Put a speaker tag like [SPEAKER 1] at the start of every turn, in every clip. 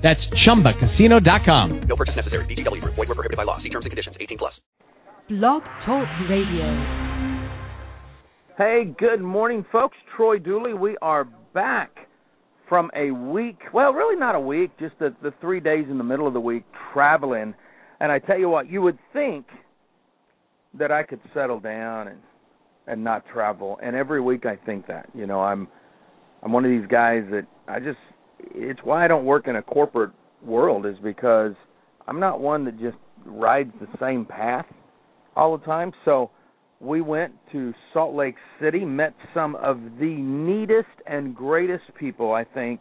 [SPEAKER 1] That's chumbacasino.com.
[SPEAKER 2] No purchase necessary. VGW Group. Void were prohibited by law. See terms and conditions. 18 plus.
[SPEAKER 3] Blog Talk Radio.
[SPEAKER 4] Hey, good morning, folks. Troy Dooley. We are back from a week. Well, really not a week, just the, the three days in the middle of the week traveling. And I tell you what, you would think that I could settle down and and not travel. And every week I think that. You know, I'm I'm one of these guys that I just it's why I don't work in a corporate world is because I'm not one that just rides the same path all the time. So we went to Salt Lake City, met some of the neatest and greatest people I think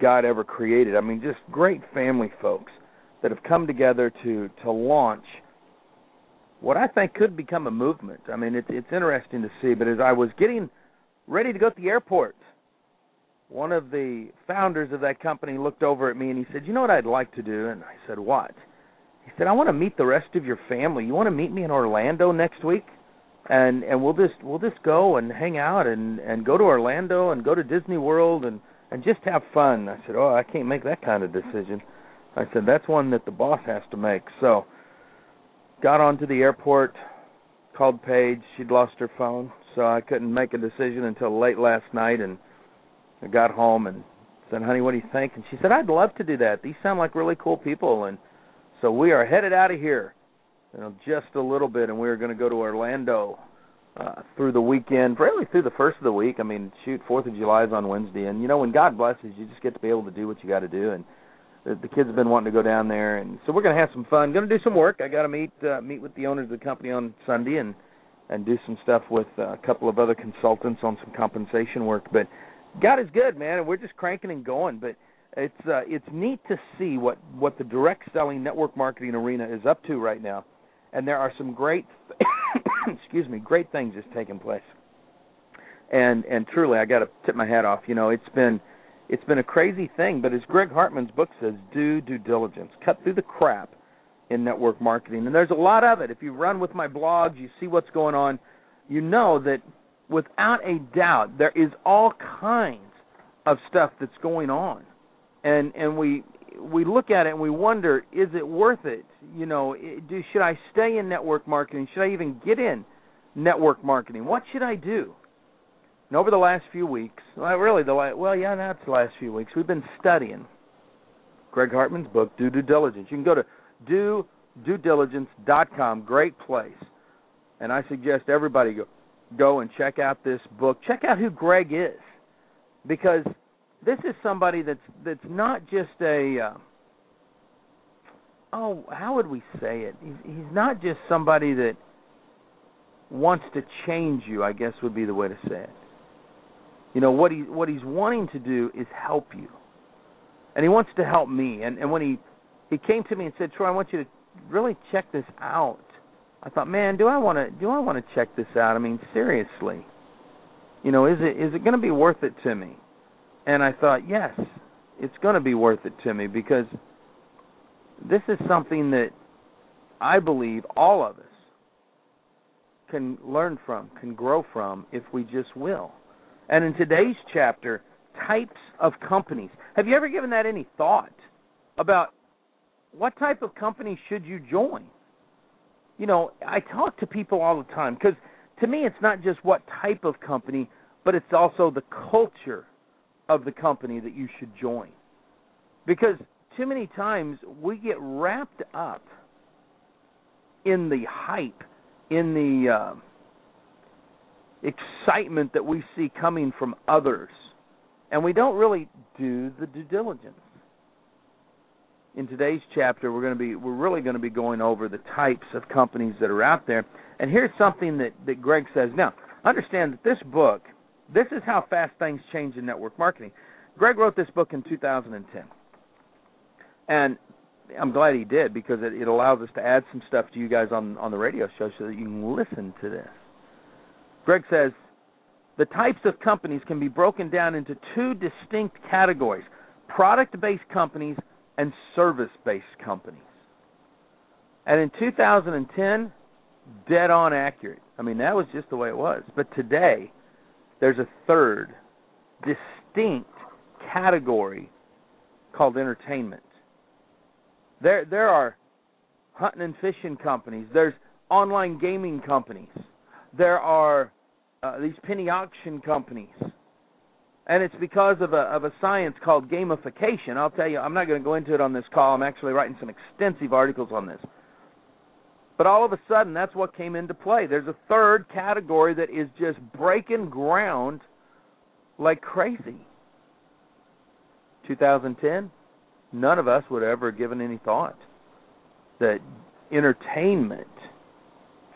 [SPEAKER 4] God ever created. I mean, just great family folks that have come together to to launch what I think could become a movement. I mean, it's it's interesting to see. But as I was getting ready to go to the airport, one of the founders of that company looked over at me and he said, "You know what I'd like to do?" And I said, "What?" He said, "I want to meet the rest of your family. You want to meet me in Orlando next week?" And and we'll just we'll just go and hang out and and go to Orlando and go to Disney World and and just have fun. I said, "Oh, I can't make that kind of decision." I said, "That's one that the boss has to make." So, got onto the airport, called Paige. She'd lost her phone, so I couldn't make a decision until late last night and I got home and said, "Honey, what do you think?" And she said, "I'd love to do that. These sound like really cool people." And so we are headed out of here, you know, just a little bit, and we are going to go to Orlando uh, through the weekend, really through the first of the week. I mean, shoot, Fourth of July is on Wednesday, and you know, when God blesses, you just get to be able to do what you got to do. And the, the kids have been wanting to go down there, and so we're going to have some fun. Going to do some work. I got to meet uh, meet with the owners of the company on Sunday and and do some stuff with uh, a couple of other consultants on some compensation work, but God is good, man, and we're just cranking and going. But it's uh, it's neat to see what what the direct selling network marketing arena is up to right now, and there are some great, excuse me, great things just taking place. And and truly, I got to tip my hat off. You know, it's been it's been a crazy thing, but as Greg Hartman's book says, do due diligence, cut through the crap in network marketing, and there's a lot of it. If you run with my blogs, you see what's going on. You know that without a doubt, there is all kinds of stuff that's going on, and and we we look at it and we wonder, is it worth it? You know, do should I stay in network marketing? Should I even get in network marketing? What should I do? And over the last few weeks, well, really the last, well, yeah, that's the last few weeks, we've been studying Greg Hartman's book, Do Due Diligence. You can go to do due diligence dot com. great place. And I suggest everybody go go and check out this book. Check out who Greg is, because this is somebody that's that's not just a uh, oh how would we say it? He's, he's not just somebody that wants to change you. I guess would be the way to say it. You know what he what he's wanting to do is help you, and he wants to help me. And and when he he came to me and said, Troy, I want you to really check this out I thought, man, do I want to do I want to check this out? I mean, seriously, you know, is it is it going to be worth it to me? And I thought, yes, it's going to be worth it to me because this is something that I believe all of us can learn from, can grow from if we just will. And in today's chapter, types of companies. Have you ever given that any thought about what type of company should you join? You know, I talk to people all the time because to me it's not just what type of company, but it's also the culture of the company that you should join. Because too many times we get wrapped up in the hype, in the uh, excitement that we see coming from others, and we don't really do the due diligence in today's chapter we're going to be we're really going to be going over the types of companies that are out there. And here's something that that greg says. Now understand that this book this is how fast things change in network marketing. Greg wrote this book in 2010 and I'm glad he did because it, it allows us to add some stuff to you guys on on the radio show so that you can listen to this. Greg says the types of companies can be broken down into two distinct categories: product-based companies and service-based companies. And in 2010, dead on accurate. I mean, that was just the way it was. But today, there's a third distinct category called entertainment. There there are hunting and fishing companies. There's online gaming companies. There are uh, these penny auction companies. And it's because of a of a science called gamification. I'll tell you, I'm not going to go into it on this call. I'm actually writing some extensive articles on this. But all of a sudden, that's what came into play. There's a third category that is just breaking ground like crazy. 2010, none of us would have ever given any thought that entertainment,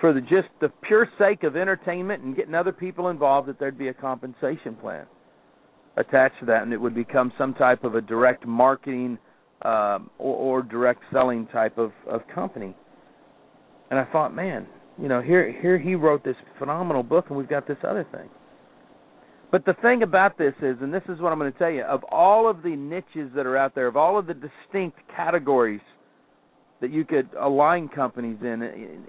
[SPEAKER 4] for the just the pure sake of entertainment and getting other people involved, that there'd be a compensation plan attached to that, and it would become some type of a direct marketing um, or, or direct selling type of, of company. And I thought, man, you know, here here he wrote this phenomenal book, and we've got this other thing. But the thing about this is, and this is what I'm going to tell you, of all of the niches that are out there, of all of the distinct categories that you could align companies in, it,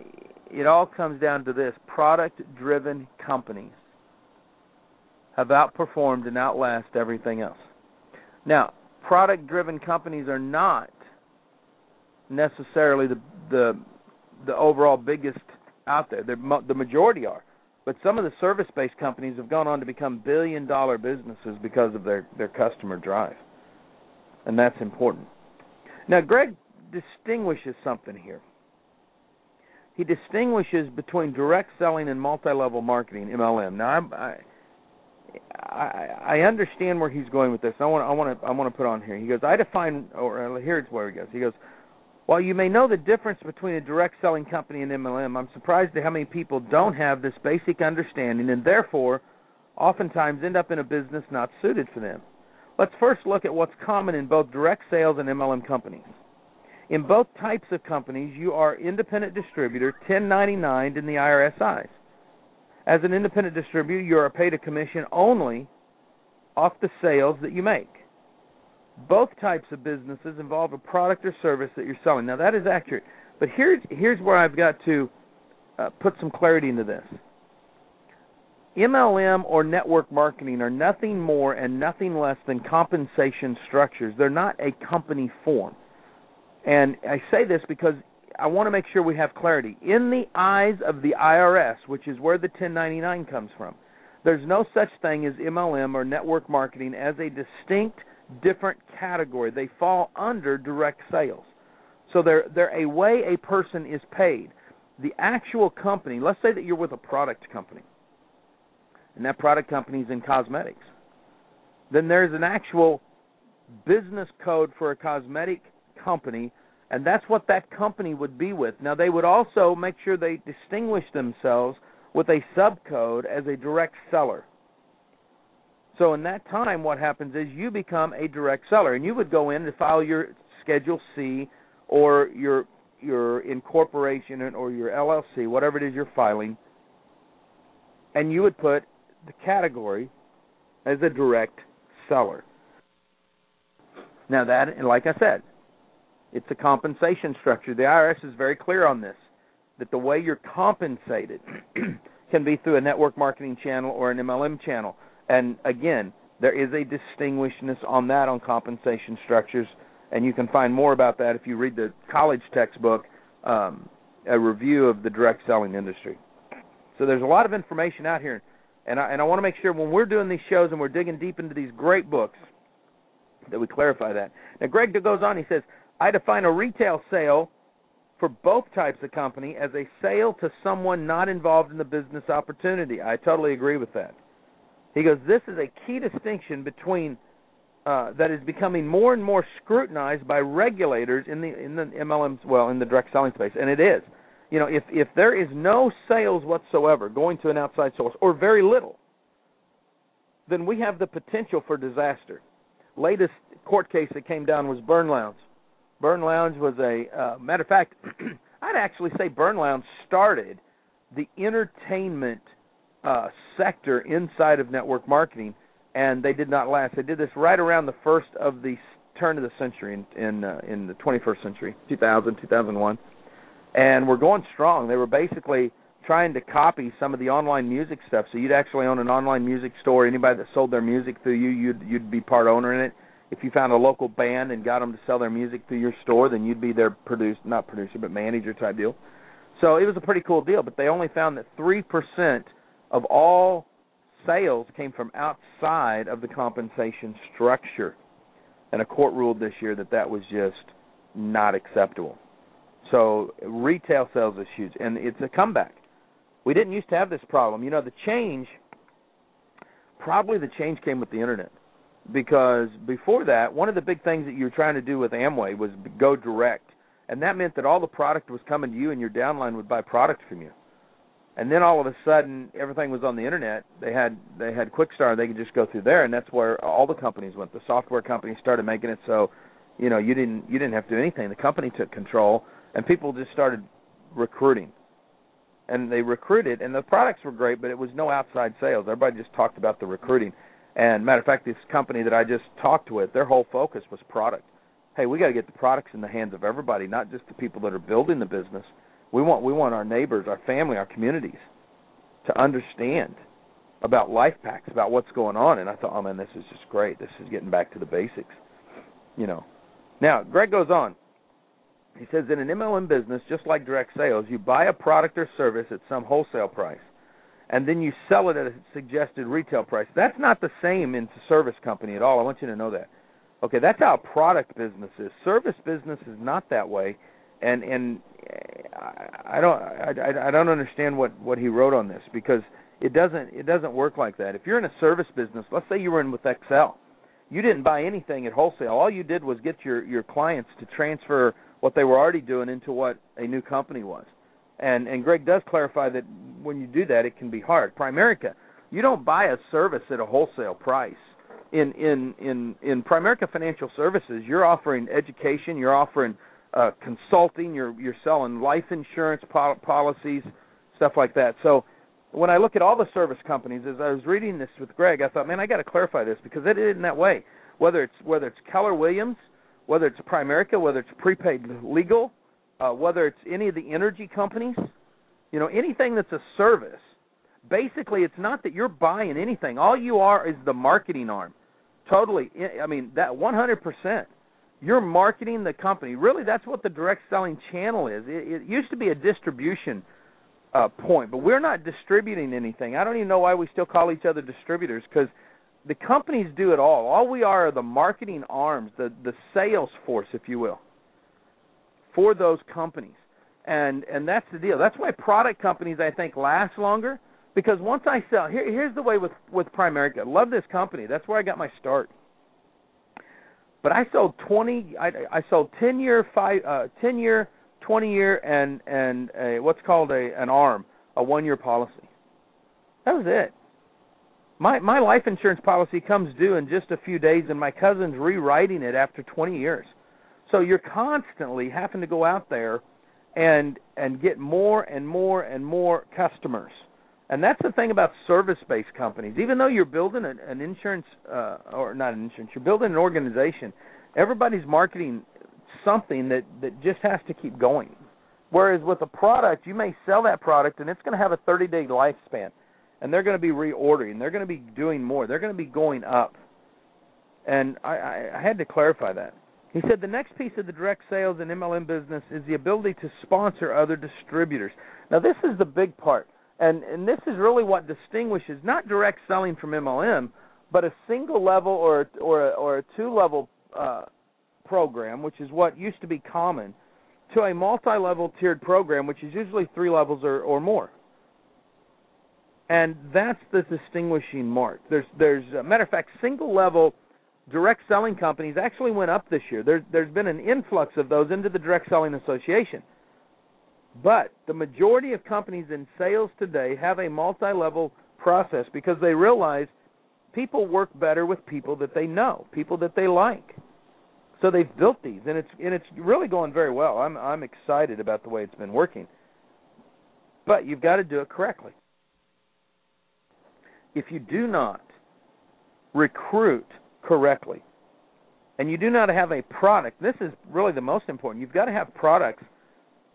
[SPEAKER 4] it all comes down to this product driven companies have outperformed and outlast everything else. Now, product driven companies are not necessarily the the the overall biggest out there. They're, the majority are. But some of the service-based companies have gone on to become billion-dollar businesses because of their their customer drive, and that's important. Now, Greg distinguishes something here. He distinguishes between direct selling and multi-level marketing (MLM). Now, I'm, I I I understand where he's going with this. I want I want to I want to put on here. He goes, I define, or uh, here's where he goes. He goes, while you may know the difference between a direct selling company and MLM, I'm surprised at how many people don't have this basic understanding and therefore oftentimes end up in a business not suited for them. Let's first look at what's common in both direct sales and MLM companies. In both types of companies, you are independent distributor, 1099 in the IRS eyes. As an independent distributor, you are paid a commission only off the sales that you make both types of businesses involve a product or service that you're selling. Now that is accurate, but here's here's where I've got to uh, put some clarity into this. MLM or network marketing are nothing more and nothing less than compensation structures. They're not a company form. And I say this because I want to make sure we have clarity. In the eyes of the IRS, which is where the 1099 comes from, there's no such thing as MLM or network marketing as a distinct different category. They fall under direct sales. So they're they're a way a person is paid. The actual company, let's say that you're with a product company, and that product company is in cosmetics. Then there's an actual business code for a cosmetic company, and that's what that company would be with. Now they would also make sure they distinguish themselves with a subcode as a direct seller. So in that time, what happens is you become a direct seller, and you would go in and file your Schedule C or your your incorporation or your LLC, whatever it is you're filing, and you would put the category as a direct seller. Now that, like I said, it's a compensation structure. The IRS is very clear on this, that the way you're compensated can be through a network marketing channel or an MLM channel. And again, there is a distinguishedness on that on compensation structures, and you can find more about that if you read the college textbook, um, a review of the direct selling industry. So there's a lot of information out here, and I, and I want to make sure when we're doing these shows and we're digging deep into these great books that we clarify that. Now, Greg goes on. He says, "I define a retail sale." For both types of company, as a sale to someone not involved in the business opportunity. I totally agree with that. He goes, this is a key distinction between uh, that is becoming more and more scrutinized by regulators in the in the MLMs, well, in the direct selling space, and it is. You know, if if there is no sales whatsoever going to an outside source, or very little, then we have the potential for disaster. Latest court case that came down was BurnLounge, BurnLounge was a uh, matter of fact. I'd actually say BurnLounge started the entertainment uh, sector inside of network marketing, and they did not last. They did this right around the first of the turn of the century in in, uh, in the 21st century, 2000, 2001, and we're going strong. They were basically trying to copy some of the online music stuff. So you'd actually own an online music store. Anybody that sold their music through you, you'd you'd be part owner in it. If you found a local band and got them to sell their music through your store, then you'd be their producer, not producer, but manager type deal. So it was a pretty cool deal. But they only found that three percent of all sales came from outside of the compensation structure, and a court ruled this year that that was just not acceptable. So retail sales is huge, and it's a comeback. We didn't used to have this problem. You know, the change, probably the change came with the internet, because before that, one of the big things that you were trying to do with Amway was go direct, and that meant that all the product was coming to you, and your downline would buy product from you. And then all of a sudden, everything was on the internet. They had they had Quixtar. They could just go through there, and that's where all the companies went. The software companies started making it so, you know, you didn't you didn't have to do anything. The company took control, and people just started recruiting and they recruited and the products were great but it was no outside sales everybody just talked about the recruiting and matter of fact this company that i just talked with their whole focus was product. Hey we got to get the products in the hands of everybody not just the people that are building the business. We want we want our neighbors our family our communities to understand about life packs about what's going on. And i thought oh man this is just great. This is getting back to the basics you know. Now greg goes on. He says in an MLM business, just like direct sales, you buy a product or service at some wholesale price, and then you sell it at a suggested retail price. That's not the same in a service company at all. I want you to know that. Okay, that's how product business is. Service business is not that way, and and I don't I, I don't understand what what he wrote on this because it doesn't it doesn't work like that. If you're in a service business, let's say you were in with Excel, you didn't buy anything at wholesale. All you did was get your your clients to transfer what they were already doing into what a new company was. And and Greg does clarify that when you do that, it can be hard. Primerica, you don't buy a service at a wholesale price. In in in in Primerica Financial Services, you're offering education, you're offering uh, consulting, you're you're selling life insurance po- policies, stuff like that. So when I look at all the service companies, as I was reading this with Greg, I thought, man, I got to clarify this because it isn't that way. Whether it's whether it's Keller Williams, whether it's Primerica, whether it's prepaid legal, uh, whether it's any of the energy companies, you know, anything that's a service. Basically, it's not that you're buying anything. All you are is the marketing arm. Totally. I mean, that 100%. You're marketing the company. Really, that's what the direct selling channel is. It, it used to be a distribution uh, point, but we're not distributing anything. I don't even know why we still call each other distributors because – the companies do it all. All we are are the marketing arms, the the sales force, if you will, for those companies. And and that's the deal. That's why product companies I think last longer because once I sell, here here's the way with with Primerica. Love this company. That's where I got my start. But I sold 20 I I sold 10 year 5 uh 10 year, 20 year and and a, what's called a an arm, a 1 year policy. That was it my my life insurance policy comes due in just a few days and my cousin's rewriting it after 20 years so you're constantly having to go out there and and get more and more and more customers and that's the thing about service based companies even though you're building an, an insurance uh or not an insurance you're building an organization everybody's marketing something that that just has to keep going whereas with a product you may sell that product and it's going to have a 30 day lifespan and they're going to be reordering. They're going to be doing more. They're going to be going up. And I, I, I had to clarify that. He said the next piece of the direct sales and MLM business is the ability to sponsor other distributors. Now this is the big part, and and this is really what distinguishes not direct selling from MLM, but a single level or or or a two level uh, program, which is what used to be common, to a multi level tiered program, which is usually three levels or or more and that's the distinguishing mark. There's there's a matter of fact, single level direct selling companies actually went up this year. There's there's been an influx of those into the direct selling association. But the majority of companies in sales today have a multi-level process because they realize people work better with people that they know, people that they like. So they've built these, and it's and it's really going very well. I'm I'm excited about the way it's been working. But you've got to do it correctly. If you do not recruit correctly, and you do not have a product, this is really the most important. You've got to have products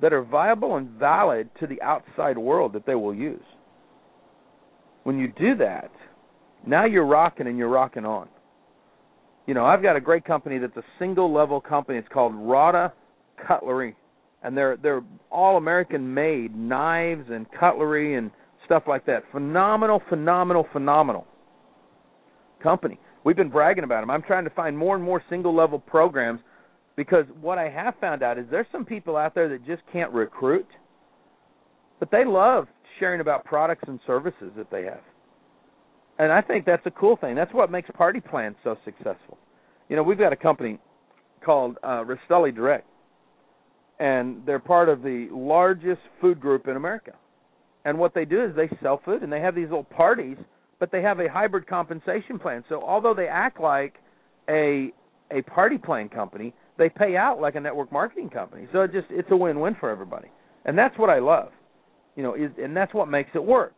[SPEAKER 4] that are viable and valid to the outside world that they will use. When you do that, now you're rocking and you're rocking on. You know, I've got a great company that's a single level company. It's called Rada Cutlery, and they're they're all American made knives and cutlery and stuff like that. Phenomenal, phenomenal, phenomenal company. We've been bragging about them. I'm trying to find more and more single level programs because what I have found out is there's some people out there that just can't recruit, but they love sharing about products and services that they have. And I think that's a cool thing. That's what makes Party Plan so successful. You know, we've got a company called uh, Rastelli Direct, and they're part of the largest food group in America. And what they do is they sell food and they have these little parties, but they have a hybrid compensation plan. So although they act like a a party plan company, they pay out like a network marketing company. So it just it's a win-win for everybody. And that's what I love. You know, is and that's what makes it work.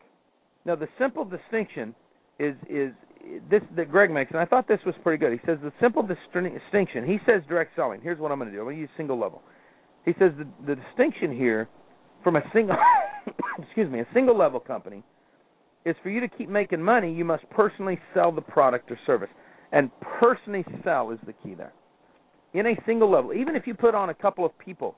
[SPEAKER 4] Now the simple distinction is is this that Greg makes, and I thought this was pretty good. He says the simple distinction. He says direct selling. Here's what I'm going to do. I'm going to use single level. He says the, the distinction here from a single excuse me a single level company is for you to keep making money. You must personally sell the product or service, and personally sell is the key there. In a single level, even if you put on a couple of people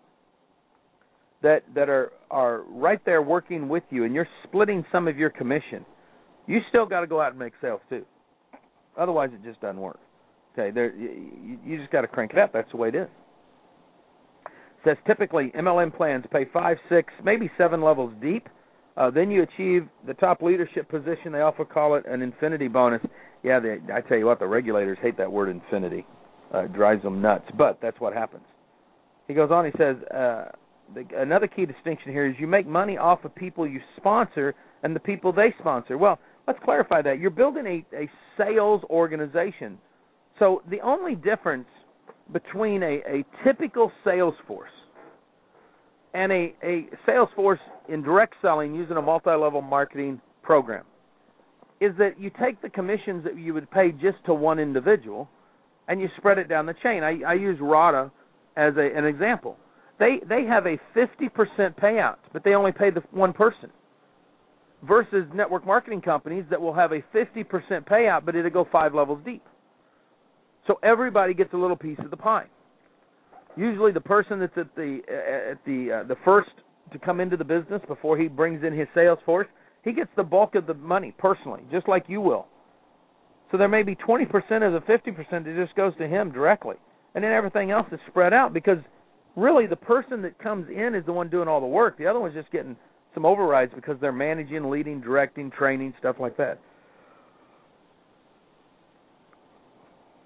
[SPEAKER 4] that that are are right there working with you, and you're splitting some of your commission, you still got to go out and make sales too. Otherwise, it just doesn't work. Okay, there you, you just got to crank it up. That's the way it is. It says typically MLM plans pay five, six, maybe seven levels deep. Uh, then you achieve the top leadership position. They also call it an infinity bonus. Yeah, they, I tell you what, the regulators hate that word infinity. Uh, it drives them nuts, but that's what happens. He goes on. He says uh, the, another key distinction here is you make money off of people you sponsor and the people they sponsor. Well, let's clarify that. You're building a, a sales organization. So the only difference between a, a typical sales force and a, a sales force in direct selling using a multi level marketing program is that you take the commissions that you would pay just to one individual and you spread it down the chain. I, I use RADA as a, an example. They they have a 50% payout, but they only pay the one person versus network marketing companies that will have a 50% payout, but it'll go five levels deep. So everybody gets a little piece of the pie. Usually, the person that's at the at the uh, the first to come into the business before he brings in his sales force, he gets the bulk of the money personally, just like you will. So there may be 20% of the 50% that just goes to him directly, and then everything else is spread out because really the person that comes in is the one doing all the work. The other one's just getting some overrides because they're managing, leading, directing, training, stuff like that.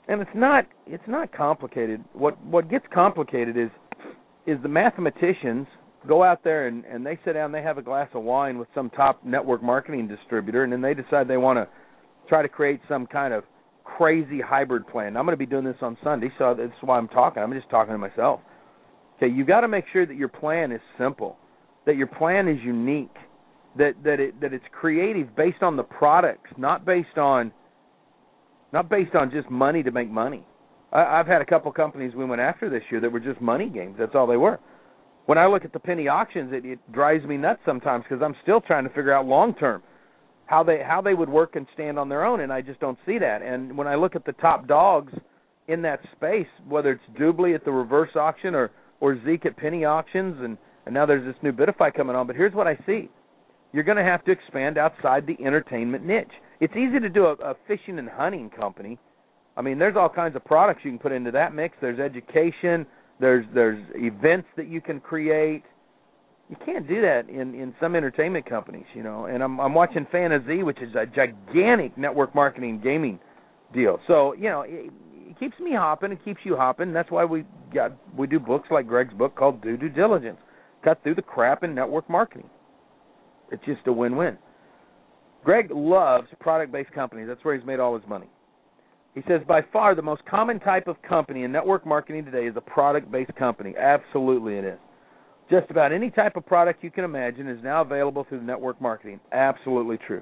[SPEAKER 4] And it's not it's not complicated. What what gets complicated is is the mathematicians go out there and, and they sit down, they have a glass of wine with some top network marketing distributor, and then they decide they want to try to create some kind of crazy hybrid plan. I'm going to be doing this on Sunday, so that's why I'm talking. I'm just talking to myself. Okay, you got to make sure that your plan is simple that your plan is unique, that that it that it's creative based on the products, not based on not based on just money to make money. I, I've had a couple companies we went after this year that were just money games. That's all they were. When I look at the penny auctions, it, it drives me nuts sometimes because I'm still trying to figure out long term how they how they would work and stand on their own, and I just don't see that. And when I look at the top dogs in that space, whether it's DubLi at the reverse auction or or Zeek at penny auctions, and and now there's this new Bitify coming on. But here's what I see: you're going to have to expand outside the entertainment niche. It's easy to do a, a fishing and hunting company. I mean, there's all kinds of products you can put into that mix. There's education. There's there's events that you can create. You can't do that in in some entertainment companies, you know. And I'm I'm watching Fantasy, which is a gigantic network marketing gaming deal. So you know, it, it keeps me hopping. It keeps you hopping. That's why we got we do books like Greg's book called Do Due Diligence cut through the crap in network marketing. It's just a win-win. Greg loves product-based companies. That's where he's made all his money. He says by far the most common type of company in network marketing today is a product-based company. Absolutely it is. Just about any type of product you can imagine is now available through network marketing. Absolutely true.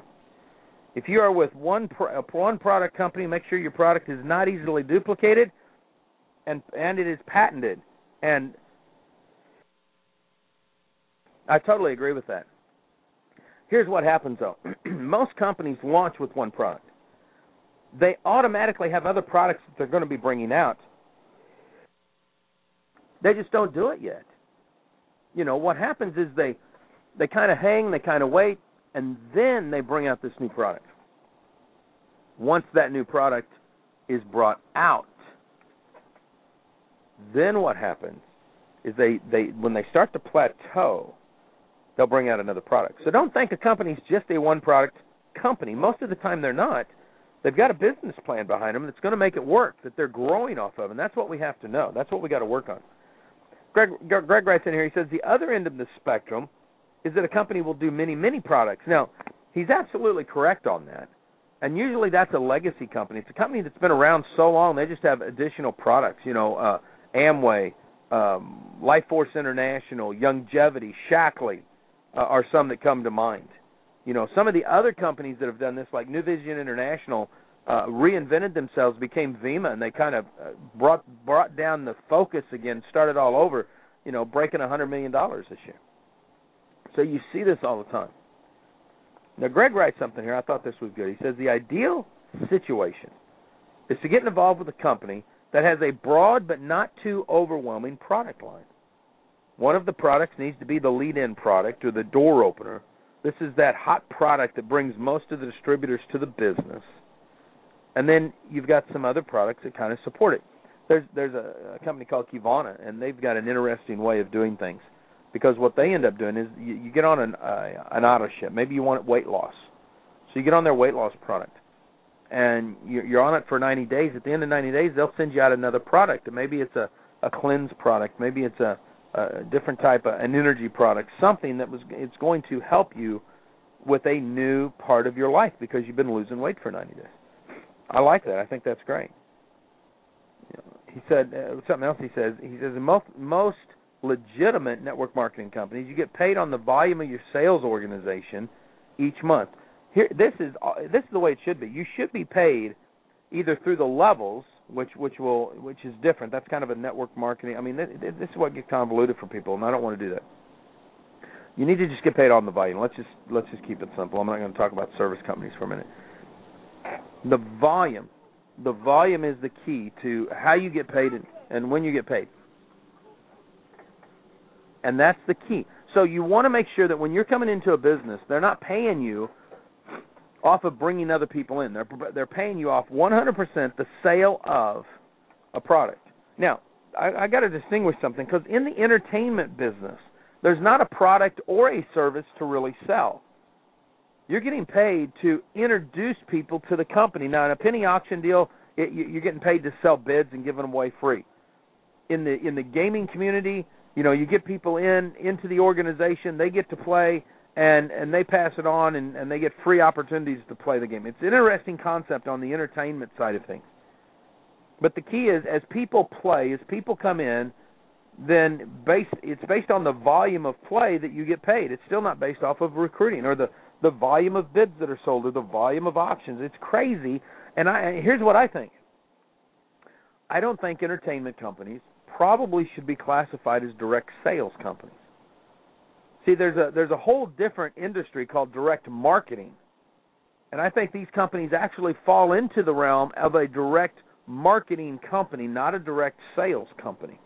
[SPEAKER 4] If you are with one pro- uh, one product company, make sure your product is not easily duplicated and and it is patented. And I totally agree with that. Here's what happens though. Most companies launch with one product. They automatically have other products that they're going to be bringing out. They just don't do it yet. You know, what happens is they they kind of hang, they kind of wait, and then they bring out this new product. Once that new product is brought out, then what happens is they, they when they start to plateau, they'll bring out another product. So don't think a company's just a one product company. Most of the time they're not. They've got a business plan behind them that's going to make it work that they're growing off of, and that's what we have to know. That's what we got to work on. Greg Greg writes in here. He says the other end of the spectrum is that a company will do many many products. Now he's absolutely correct on that, and usually that's a legacy company. It's a company that's been around so long they just have additional products. You know, uh, Amway, um, Life Force International, Longevity, Shaklee uh, are some that come to mind. You know, some of the other companies that have done this, like New Vision International, uh, reinvented themselves, became Vemma, and they kind of uh, brought brought down the focus again, started all over. You know, breaking a hundred million dollars this year. So you see this all the time. Now, Greg writes something here. I thought this was good. He says the ideal situation is to get involved with a company that has a broad but not too overwhelming product line. One of the products needs to be the lead in product or the door opener. This is that hot product that brings most of the distributors to the business. And then you've got some other products that kind of support it. There's there's a, a company called Kivana, and they've got an interesting way of doing things. Because what they end up doing is you, you get on an uh, an auto ship. Maybe you want weight loss, so you get on their weight loss product, and you're, you're on it for 90 days. At the end of 90 days, they'll send you out another product. And maybe it's a a cleanse product. Maybe it's a a different type of an energy product, something that was it's going to help you with a new part of your life because you've been losing weight for 90 days. I like that. I think that's great. You know, he said uh, something else. He says he says the most most legitimate network marketing companies you get paid on the volume of your sales organization each month. Here, this is uh, this is the way it should be. You should be paid either through the levels which which will which is different. That's kind of a network marketing. I mean, this, is what gets convoluted for people, and I don't want to do that. You need to just get paid on the volume. Let's just let's just keep it simple. I'm not going to talk about service companies for a minute. The volume, the volume is the key to how you get paid and, and when you get paid, and that's the key. So you want to make sure that when you're coming into a business, they're not paying you off of bringing other people in. They're they're paying you off 100% the sale of a product. Now, I, I got to distinguish something because in the entertainment business, there's not a product or a service to really sell. You're getting paid to introduce people to the company. Now, in a penny auction deal, it, you're getting paid to sell bids and give them away free. In the in the gaming community, you know, you get people in into the organization, they get to play and and they pass it on and, and they get free opportunities to play the game. It's an interesting concept on the entertainment side of things. But the key is as people play, as people come in, then based it's based on the volume of play that you get paid. It's still not based off of recruiting or the the volume of bids that are sold or the volume of auctions. It's crazy. And I here's what I think. I don't think entertainment companies probably should be classified as direct sales companies. See, there's a there's a whole different industry called direct marketing, and I think these companies actually fall into the realm of a direct marketing company, not a direct sales company.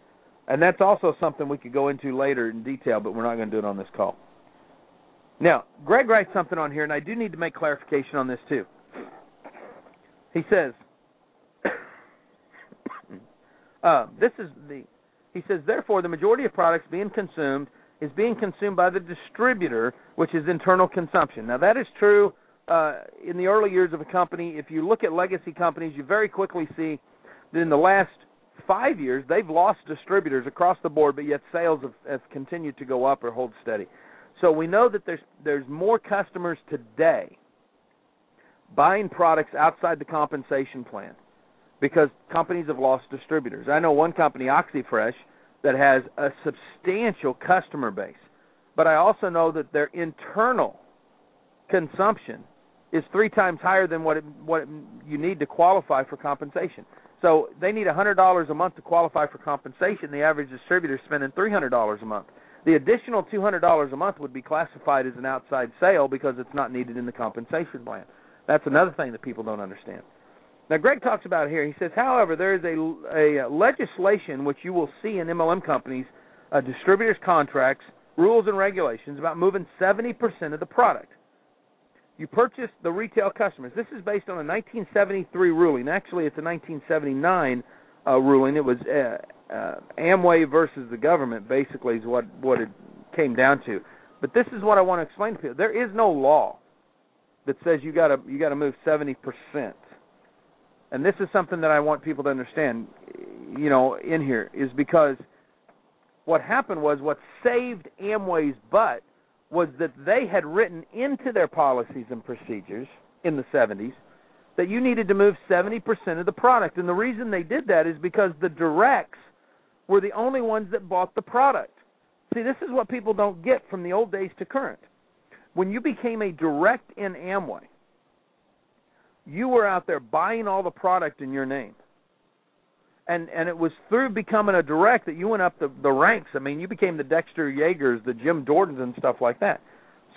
[SPEAKER 4] And that's also something we could go into later in detail, but we're not going to do it on this call. Now, Greg writes something on here, and I do need to make clarification on this too. He says, uh, "This is the." He says, "Therefore, the majority of products being consumed is being consumed by the distributor, which is internal consumption. Now, that is true uh, in the early years of a company. If you look at legacy companies, you very quickly see that in the last five years, they've lost distributors across the board, but yet sales have, have continued to go up or hold steady. So we know that there's there's more customers today buying products outside the compensation plan because companies have lost distributors. I know one company, OxyFresh, that has a substantial customer base, but I also know that their internal consumption is three times higher than what it, what you need to qualify for compensation. So they need $100 a month to qualify for compensation. The average distributor is spending $300 a month. The additional $200 a month would be classified as an outside sale because it's not needed in the compensation plan. That's another thing that people don't understand. Now, Greg talks about here. He says, however, there is a, a legislation which you will see in MLM companies, uh, distributors' contracts, rules and regulations about moving 70% of the product. You purchase the retail customers. This is based on a 1973 ruling. Actually, it's a 1979 uh, ruling. It was uh, uh, Amway versus the government, basically, is what what it came down to. But this is what I want to explain to people. There is no law that says you got to you got to move 70 percent. And this is something that I want people to understand, you know, in here is because what happened was what saved Amway's butt was that they had written into their policies and procedures in the 70s that you needed to move 70% of the product. And the reason they did that is because the directs were the only ones that bought the product. See, this is what people don't get from the old days to current. When you became a direct in Amway, you were out there buying all the product in your name. And and it was through becoming a direct that you went up the the ranks. I mean, you became the Dexter Yagers, the Jim Jordans and stuff like that.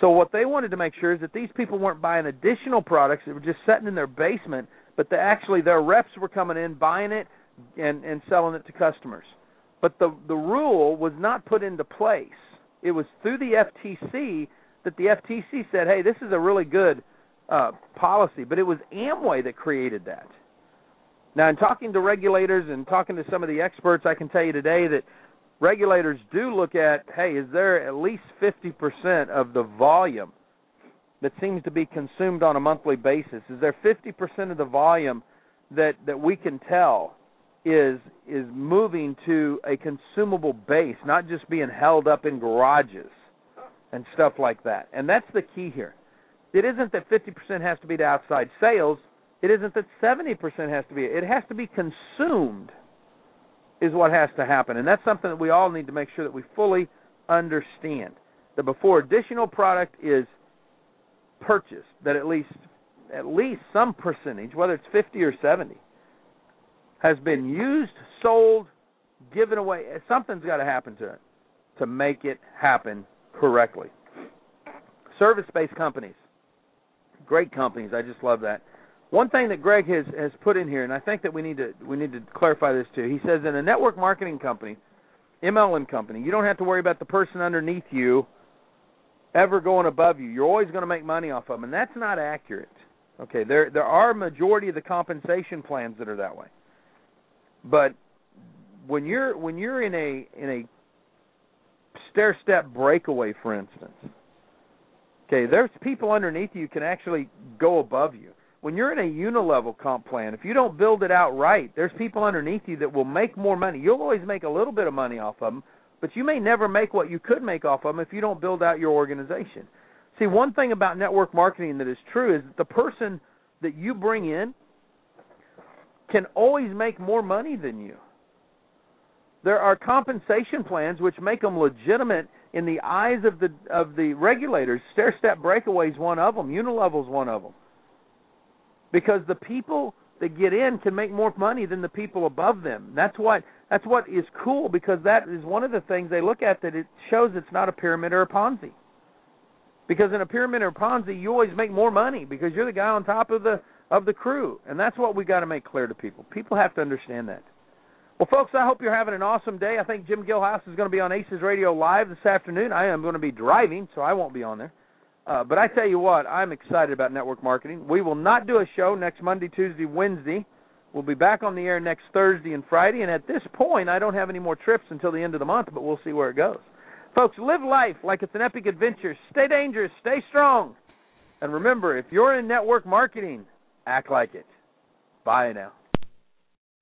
[SPEAKER 4] So what they wanted to make sure is that these people weren't buying additional products that were just sitting in their basement, but that actually their reps were coming in, buying it, and and selling it to customers. But the the rule was not put into place. It was through the FTC that the FTC said, "Hey, this is a really good uh, policy." But it was Amway that created that. Now, in talking to regulators and talking to some of the experts, I can tell you today that regulators do look at, hey, is there at least 50% of the volume that seems to be consumed on a monthly basis? Is there 50% of the volume that that we can tell is is moving to a consumable base, not just being held up in garages and stuff like that? And that's the key here. It isn't that 50% has to be to outside sales. It isn't that 70% has to be. It has to be consumed is what has to happen. And that's something that we all need to make sure that we fully understand. That before additional product is purchased, that at least at least some percentage, whether it's 50 or 70, has been used, sold, given away. Something's got to happen to it to make it happen correctly. Service-based companies, great companies. I just love that. One thing that Greg has has put in here, and I think that we need to we need to clarify this too. He says in a network marketing company, MLM company, you don't have to worry about the person underneath you ever going above you. You're always going to make money off of them, and that's not accurate. Okay, there there are majority of the compensation plans that are that way, but when you're when you're in a in a stair step breakaway, for instance, okay, there's people underneath you can actually go above you when you're in a unilevel comp plan, if you don't build it out right, there's people underneath you that will make more money. You'll always make a little bit of money off of them, but you may never make what you could make off of them if you don't build out your organization. See, one thing about network marketing that is true is that the person that you bring in can always make more money than you. There are compensation plans which make them legitimate in the eyes of the of the regulators. Stair step breakaway is one of them. Unilevel is one of them because the people that get in can make more money than the people above them. That's what that's what is cool because that is one of the things they look at that it shows it's not a pyramid or a Ponzi. Because in a pyramid or Ponzi, you always make more money because you're the guy on top of the of the crew, and that's what we got to make clear to people. People have to understand that. Well, folks, I hope you're having an awesome day. I think Jim Gilhouse is going to be on Aces Radio live this afternoon. I am going to be driving, so I won't be on there. Uh, but I tell you what, I'm excited about network marketing. We will not do a show next Monday, Tuesday, Wednesday. We'll be back on the air next Thursday and Friday. And at this point, I don't have any more trips until the end of the month, but we'll see where it goes. Folks, live life like it's an epic adventure. Stay dangerous, stay strong. And remember, if you're in network marketing, act like it. Bye now.